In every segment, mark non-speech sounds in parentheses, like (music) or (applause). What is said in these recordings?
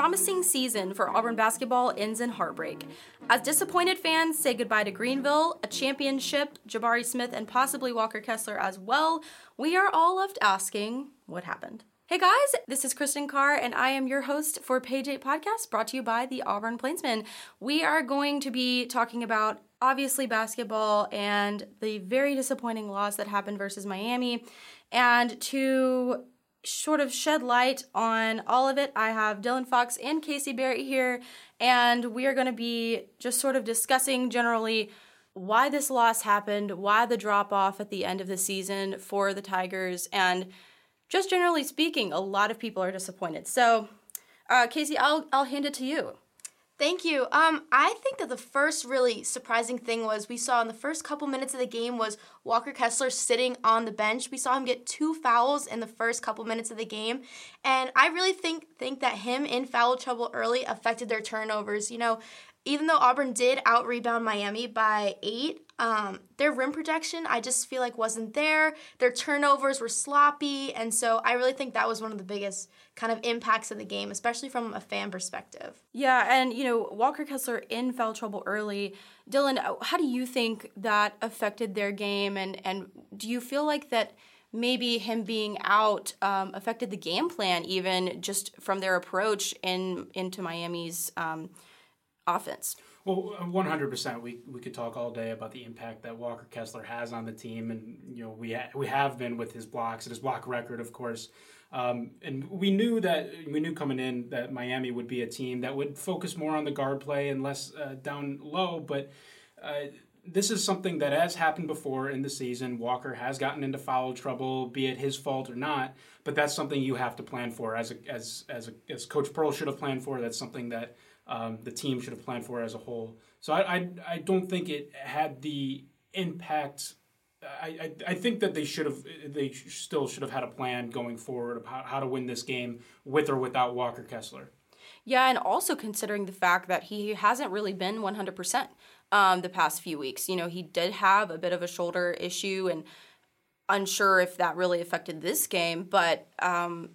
promising season for Auburn basketball ends in heartbreak. As disappointed fans say goodbye to Greenville, a championship, Jabari Smith, and possibly Walker Kessler as well, we are all left asking what happened. Hey guys, this is Kristen Carr, and I am your host for Page 8 Podcast, brought to you by the Auburn Plainsman. We are going to be talking about obviously basketball and the very disappointing loss that happened versus Miami. And to sort of shed light on all of it, I have Dylan Fox and Casey Barrett here, and we are going to be just sort of discussing generally why this loss happened, why the drop off at the end of the season for the Tigers, and just generally speaking, a lot of people are disappointed. So, uh, Casey, I'll I'll hand it to you. Thank you. Um, I think that the first really surprising thing was we saw in the first couple minutes of the game was Walker Kessler sitting on the bench. We saw him get two fouls in the first couple minutes of the game, and I really think think that him in foul trouble early affected their turnovers. You know, even though Auburn did out rebound Miami by eight, um, their rim protection I just feel like wasn't there. Their turnovers were sloppy, and so I really think that was one of the biggest kind of impacts of the game, especially from a fan perspective. Yeah, and you know Walker Kessler in foul trouble early. Dylan, how do you think that affected their game, and and do you feel like that? maybe him being out um, affected the game plan even just from their approach in into Miami's um, offense. Well, 100%. We, we could talk all day about the impact that Walker Kessler has on the team. And, you know, we, ha- we have been with his blocks and his block record, of course. Um, and we knew that, we knew coming in that Miami would be a team that would focus more on the guard play and less uh, down low. But uh, this is something that has happened before in the season. Walker has gotten into foul trouble, be it his fault or not. But that's something you have to plan for, as a, as as a, as Coach Pearl should have planned for. That's something that um, the team should have planned for as a whole. So I, I, I don't think it had the impact. I, I, I think that they should have they still should have had a plan going forward how, how to win this game with or without Walker Kessler. Yeah, and also considering the fact that he hasn't really been 100% um, the past few weeks. You know, he did have a bit of a shoulder issue and unsure if that really affected this game, but um,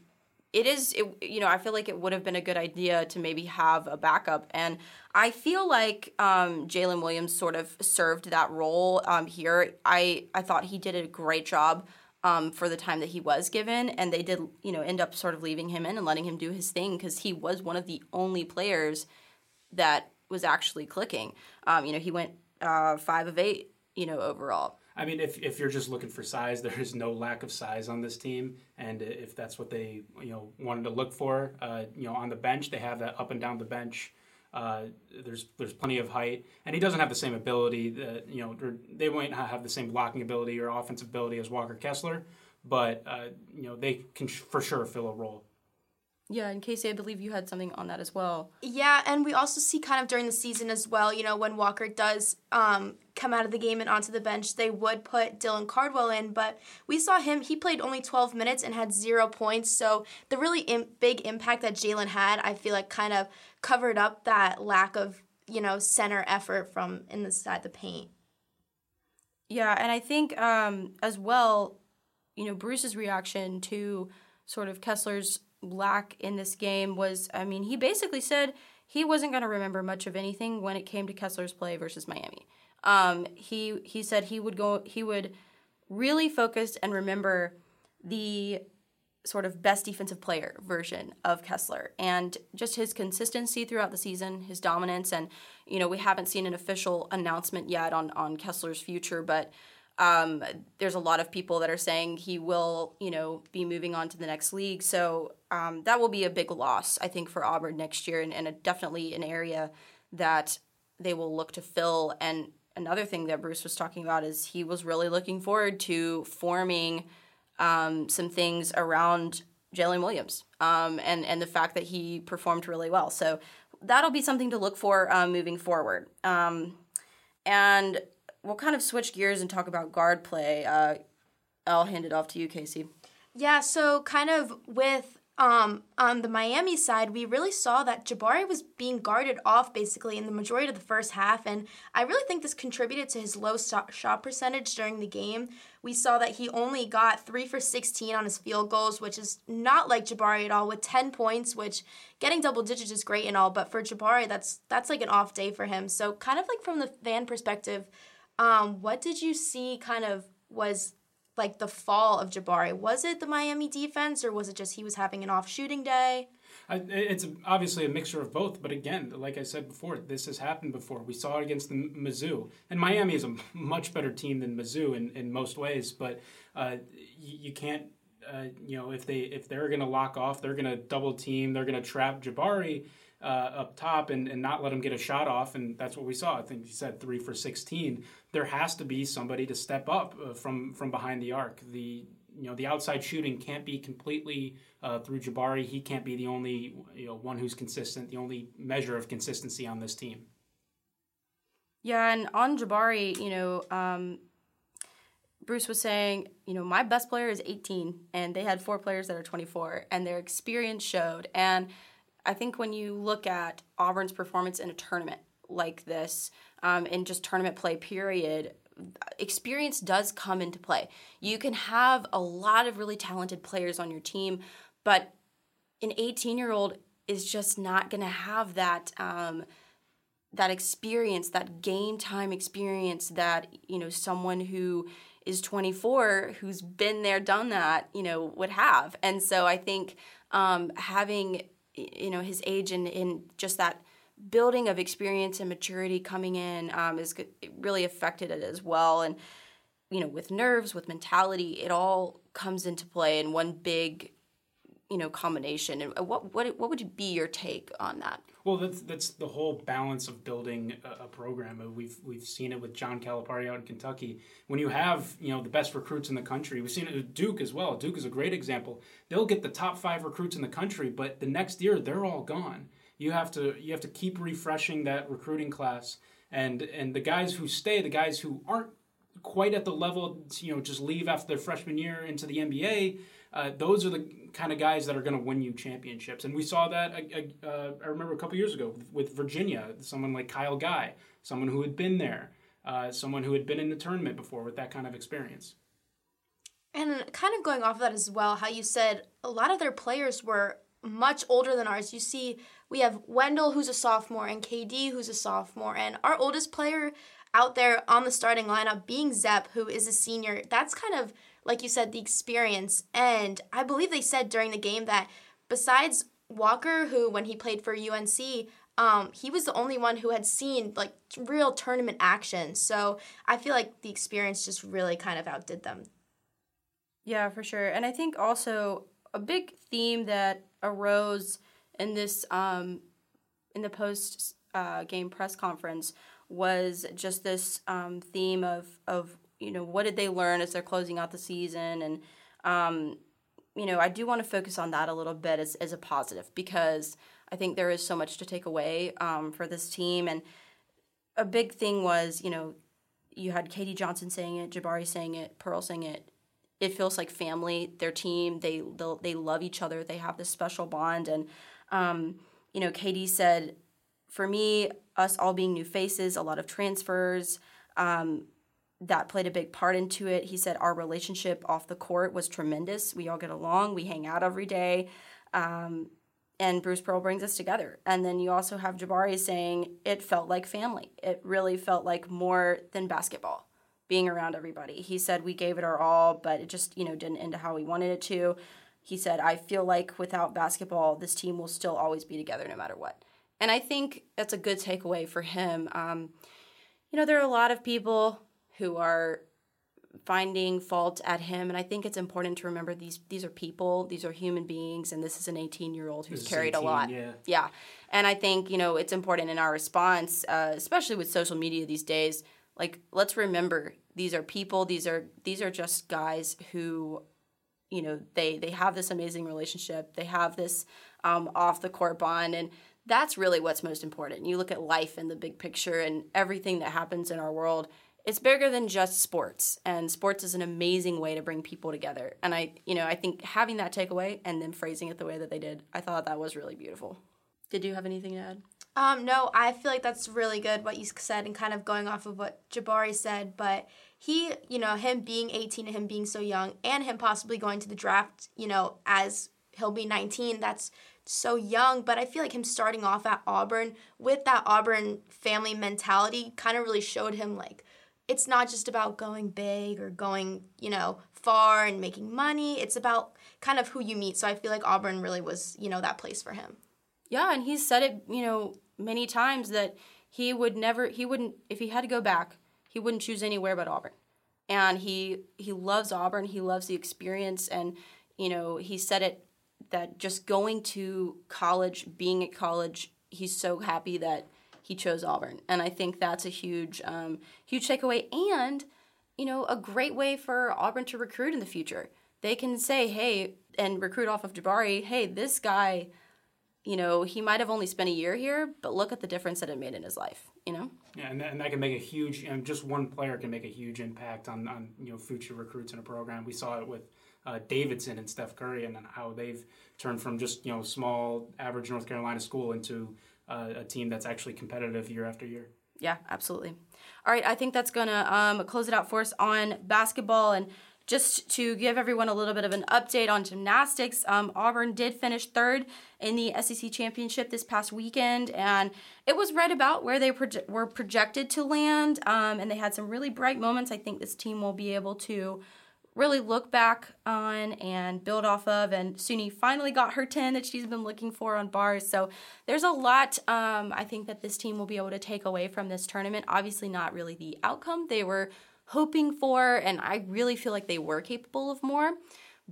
it is it, you know i feel like it would have been a good idea to maybe have a backup. And i feel like um, jaylin williams sort of served that role um, here. I i thought he did a great job um, for the time that he was given and they did you know end up sort of leaving him in and letting him do his thing because he was one of the only players that was actually clicking. Um, you know he went uh, five of eight you know overall I mean, if, if you're just looking for size, (laughs) there is no lack of size on this team, and if that's what they you know wanted to look for, uh, you know, on the bench, they have that up and down the bench. Uh, there's there's plenty of height, and he doesn't have the same ability that you know they might not have the same blocking ability or offensive ability as Walker Kessler, but uh, you know they can for sure fill a role. Yeah, and Casey, I believe you had something on that as well. Yeah, and we also see kind of during the season as well, you know, when Walker does um, come out of the game and onto the bench, they would put Dylan Cardwell in, but we saw him, he played only 12 minutes and had zero points. So the really Im- big impact that Jaylin had, I feel like kind of covered up that lack of, you know, center effort from in the side the paint. Yeah, and I think um, as well, you know, Bruce's reaction to sort of Kessler's lack in this game was I mean, he basically said he wasn't going to remember much of anything when it came to Kessler's play versus Miami. Um, he he said he would go he would really focus and remember the sort of best defensive player version of Kessler and just his consistency throughout the season, his dominance and you know, we haven't seen an official announcement yet on on Kessler's future, but um, there's a lot of people that are saying he will, you know, be moving on to the next league. So um, that will be a big loss, I think, for Auburn next year, and, and a, definitely an area that they will look to fill. And another thing that Bruce was talking about is he was really looking forward to forming um, some things around Jaylin Williams um, and and the fact that he performed really well. So that'll be something to look for um, moving forward. Um, and we'll kind of switch gears and talk about guard play. Uh, I'll hand it off to you, Casey. Yeah, so kind of with um, on the Miami side, we really saw that Jabari was being guarded off basically in the majority of the first half, and I really think this contributed to his low shot percentage during the game. We saw that he only got three for 16 on his field goals, which is not like Jabari at all, with 10 points, which getting double digits is great and all, but for Jabari, that's that's like an off day for him. So, kind of like from the fan perspective, um, what did you see kind of was like the fall of Jabari? Was it the Miami defense or was it just he was having an off shooting day? I, it's obviously a mixture of both, but again, like I said before, this has happened before. We saw it against the Mizzou, and Miami is a much better team than Mizzou in, in most ways. But uh, you, you, can't, uh, you know, if they if they're going to lock off, they're going to double team, they're going to trap Jabari uh, up top and, and not let him get a shot off. And that's what we saw. I think he said three for 16. There has to be somebody to step up uh, from, from behind the arc. The you know the outside shooting can't be completely uh, through Jabari. He can't be the only you know one who's consistent, the only measure of consistency on this team. Yeah, and on Jabari, you know, um, Bruce was saying, you know, my best player is 18, and they had four players that are 24, and their experience showed. And I think when you look at Auburn's performance in a tournament like this, um, in just tournament play, period, experience does come into play. You can have a lot of really talented players on your team, but an 18 year old is just not going to have that. Um, that experience, that game time experience that, you know, someone who is 24 who's been there, done that, you know, would have. And so I think um, having you know his age and in just that building of experience and maturity coming in um, is really affected it as well. And you know with nerves with mentality it all comes into play in one big you know combination. And what what what would be your take on that well that's that's the whole balance of building a, a, program. We've we've seen it with John Calipari out in Kentucky. When you have you know the best recruits in the country we've seen it with Duke as well. Duke is a great example. They'll get the top 5 recruits in the country but the next year they're all gone. You have to you have to keep refreshing that recruiting class. And and the guys who stay the guys who aren't quite at the level you know just leave after their freshman year into the NBA uh, those are the kind of guys that are going to win you championships. And we saw that, uh, uh, I remember a couple years ago with Virginia, someone like Kyle Guy, someone who had been there, uh, someone who had been in the tournament before with that kind of experience. And kind of going off of that as well, how you said a lot of their players were much older than ours. You see, we have Wendell, who's a sophomore, and KD, who's a sophomore. And our oldest player out there on the starting lineup being Zep, who is a senior. That's kind of like you said, the experience. And I believe they said during the game that besides Walker, who when he played for UNC, um, he was the only one who had seen like real tournament action. So I feel like the experience just really kind of outdid them. Yeah, for sure. And I think also a big theme that arose in this um, in the post uh, game press conference was just this um, theme of of you know, what did they learn as they're closing out the season? And, um, you know, I do want to focus on that a little bit as, as a positive because I think there is so much to take away um, for this team. And a big thing was, you know, you had KD Johnson saying it, Jabari saying it, Pearl saying it. It feels like family. Their team, they they love each other. They have this special bond, and um, you know, Katie said, for me, us all being new faces, a lot of transfers. Um, that played a big part into it. He said our relationship off the court was tremendous. We all get along. We hang out every day. Um, and Bruce Pearl brings us together. And then you also have Jabari saying it felt like family. It really felt like more than basketball, being around everybody. He said we gave it our all, but it just, you know, didn't end how we wanted it to. He said, I feel like without basketball, this team will still always be together no matter what. And I think that's a good takeaway for him. Um, you know, there are a lot of people who are finding fault at him and i think it's important to remember these these are people these are human beings and this is an 18 year old who's carried 18, a lot yeah. yeah and i think you know it's important in our response uh, especially with social media these days like let's remember these are people these are these are just guys who you know they they have this amazing relationship they have this um, off the court bond and that's really what's most important. You look at life in the big picture and everything that happens in our world it's bigger than just sports. And sports is an amazing way to bring people together. And i you know i think having that takeaway and then phrasing it the way that they did i thought that was really beautiful. Did you have anything to add? Um, no, I feel like that's really good what you said and kind of going off of what Jabari said, but he, you know, him being 18 and him being so young and him possibly going to the draft, you know, as he'll be 19, that's so young, but I feel like him starting off at Auburn with that Auburn family mentality kind of really showed him like it's not just about going big or going, you know, far and making money. It's about kind of who you meet. So I feel like Auburn really was, you know, that place for him. Yeah, and he's said it, you know, many times that he would never he wouldn't if he had to go back, he wouldn't choose anywhere but Auburn. And he he loves Auburn, he loves the experience and you know, he said it that just going to college, being at college, he's so happy that he chose Auburn. And I think that's a huge um, huge takeaway and you know, a great way for Auburn to recruit in the future. They can say, "Hey," and recruit off of Jabari, "Hey, this guy you know, he might have only spent a year here, but look at the difference that it made in his life, you know? Yeah, and that, and that can make a huge, and just one player can make a huge impact on, on you know future recruits in a program. We saw it with uh, Davidson and Steph Curry, and how they've turned from just you know small, average North Carolina school into uh, a team that's actually competitive year after year. Yeah, absolutely. All right, I think that's gonna um, close it out for us on basketball and just to give everyone a little bit of an update on gymnastics, um, Auburn did finish third in the SEC championship this past weekend, and it was right about where they proje- were projected to land. Um, and they had some really bright moments. I think this team will be able to really look back on and build off of. And Suni finally got her 10 that she's been looking for on bars. So there's a lot um, I think that this team will be able to take away from this tournament. Obviously, not really the outcome. They were hoping for, and I really feel like they were capable of more.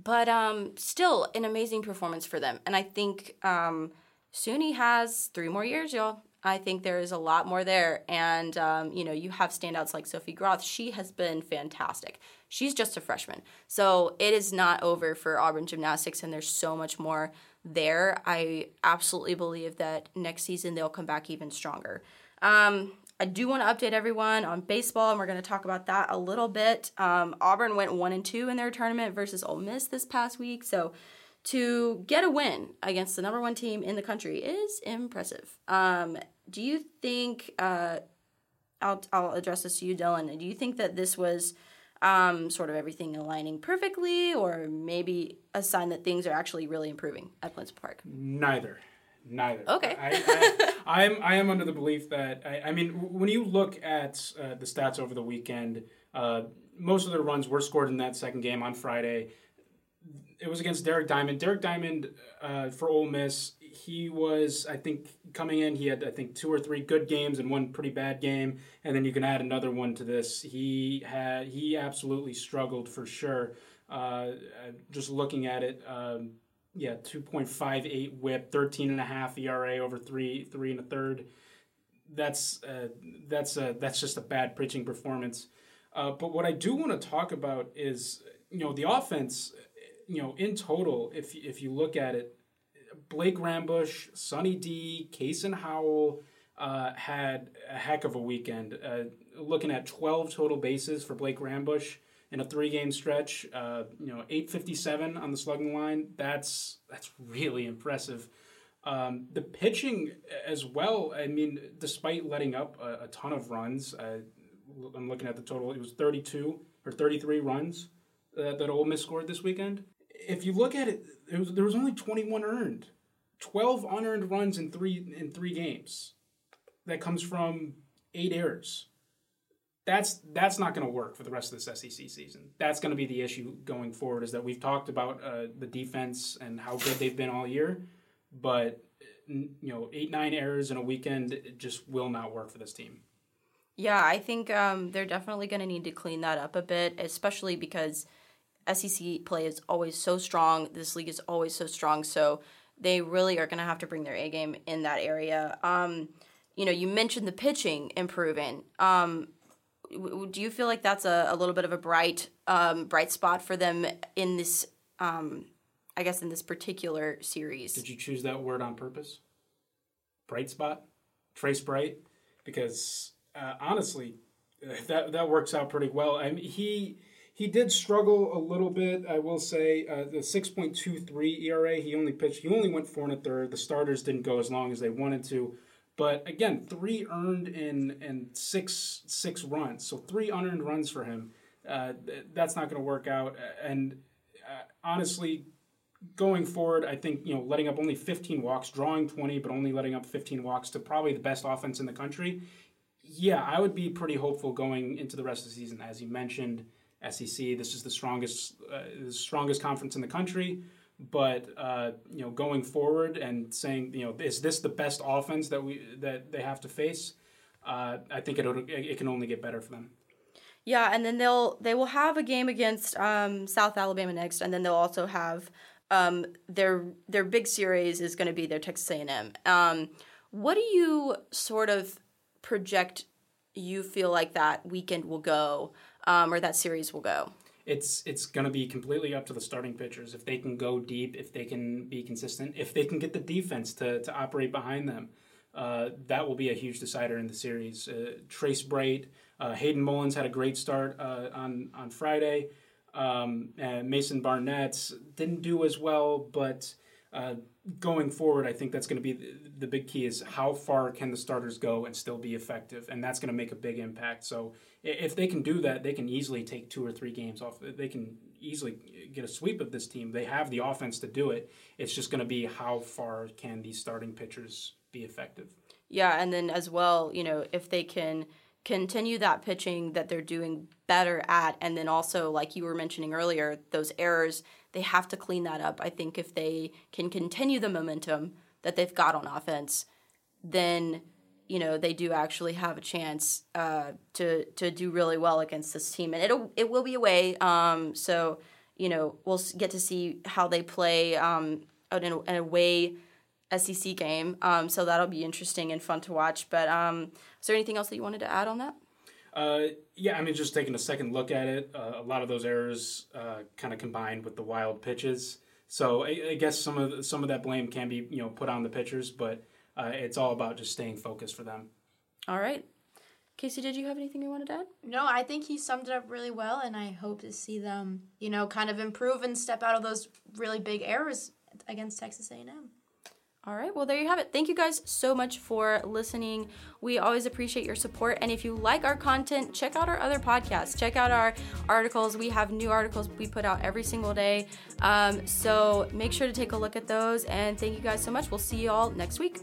But um, still, an amazing performance for them. And I think um, Suni has three more years, y'all. I think there is a lot more there. And, um, you know, you have standouts like Sophie Groth. She has been fantastic. She's just a freshman. So it is not over for Auburn Gymnastics, and there's so much more there. I absolutely believe that next season they'll come back even stronger. Um, I do want to update everyone on baseball, and we're going to talk about that a little bit. Um, Auburn went one and two in their tournament versus Ole Miss this past week, so to get a win against the number one team in the country is impressive. Um, do you think? Uh, I'll I'll address this to you, Dylan. Do you think that this was um, sort of everything aligning perfectly, or maybe a sign that things are actually really improving at Plainsman Park? Neither. Neither. Okay. I, I, am I am under the belief that I, I mean when you look at uh, the stats over the weekend, uh, most of the runs were scored in that second game on Friday. It was against Derek Diamond. Derek Diamond uh, for Ole Miss. He was, I think, coming in. He had, I think, two or three good games and one pretty bad game, and then you can add another one to this. He had, he absolutely struggled for sure. Uh, just looking at it, um, yeah, 2.58 whip, 13 and a half ERA over three, three and a third. That's uh, that's uh, that's just a bad pitching performance. Uh, but what I do want to talk about is, you know, the offense. You know, in total, if if you look at it, Blake Rambusch, Sonny D, Kason Howell uh, had a heck of a weekend. Uh, looking at 12 total bases for Blake Rambusch in a three-game stretch. Uh, you know, 857 on the slugging line. That's that's really impressive. Um, the pitching as well. I mean, despite letting up a, a ton of runs, I'm looking at the total. It was 32 or 33 runs uh, that Ole Miss scored this weekend. If you look at it, it was, there was only 21 earned, 12 unearned runs in three in three games. That comes from eight errors that's that's not going to work for the rest of this SEC season. That's going to be the issue going forward. Is that we've talked about uh, the defense and how good they've been all year, but you know, eight nine errors in a weekend just will not work for this team. Yeah, I think um, they're definitely going to need to clean that up a bit, especially because SEC play is always so strong. This league is always so strong, so they really are going to have to bring their A game in that area. Um, you know, you mentioned the pitching improving. Um, do you feel like that's a, a little bit of a bright um, bright spot for them in this um, I guess in this particular series? Did you choose that word on purpose? Bright spot, Trace Bright, because uh, honestly, (laughs) that that works out pretty well. I mean, he he did struggle a little bit. I will say uh, the six point two three ERA. He only pitched. He only went four and a third. The starters didn't go as long as they wanted to. But again, three earned in and six six runs. So three unearned runs for him. Uh, that's not going to work out. And uh, honestly, going forward, I think you know letting up only 15 walks, drawing 20, but only letting up 15 walks to probably the best offense in the country. Yeah, I would be pretty hopeful going into the rest of the season. As you mentioned, SEC, this is the strongest uh, the strongest conference in the country. But uh, you know, going forward and saying you know, is this the best offense that we that they have to face? Uh, I think it it can only get better for them. Yeah, and then they'll they will have a game against um, South Alabama next, and then they'll also have um, their their big series is going to be their Texas A and M. Um, what do you sort of project? You feel like that weekend will go, um, or that series will go? It's it's going to be completely up to the starting pitchers if they can go deep, if they can be consistent, if they can get the defense to to operate behind them. Uh, that will be a huge decider in the series. Uh, Trace Bright, uh, Hayden Mullins had a great start uh, on on Friday. Um, Mason Barnett didn't do as well, but uh, going forward, I think that's going to be the, the, big key is how far can the starters go and still be effective, and that's going to make a big impact. So if they can do that, they can easily take two or three games off. They can easily get a sweep of this team. They have the offense to do it. It's just going to be how far can these starting pitchers be effective. Yeah, and then as well, you know, if they can continue that pitching that they're doing better at and then also like you were mentioning earlier those errors they have to clean that up i think if they can continue the momentum that they've got on offense then you know they do actually have a chance uh, to to do really well against this team and it'll it will be away um, so you know we'll get to see how they play um, in, a, in a way SEC game. Um, so that'll be interesting and fun to watch. But um, is there anything else that you wanted to add on that? Uh, yeah, I mean, just taking a second look at it, uh, a lot of those errors uh, kind of combined with the wild pitches. So I, I, guess some of the, some of that blame can be you know put on the pitchers, but uh, it's all about just staying focused for them. All right. Casey, did you have anything you wanted to add? No, I think he summed it up really well, and I hope to see them, you know, kind of improve and step out of those really big errors against Texas A&M. All right, well, there you have it. Thank you guys so much for listening. We always appreciate your support. And if you like our content, check out our other podcasts. Check out our articles. We have new articles we put out every single day. Um, so make sure to take a look at those. And thank you guys so much. We'll see you all next week.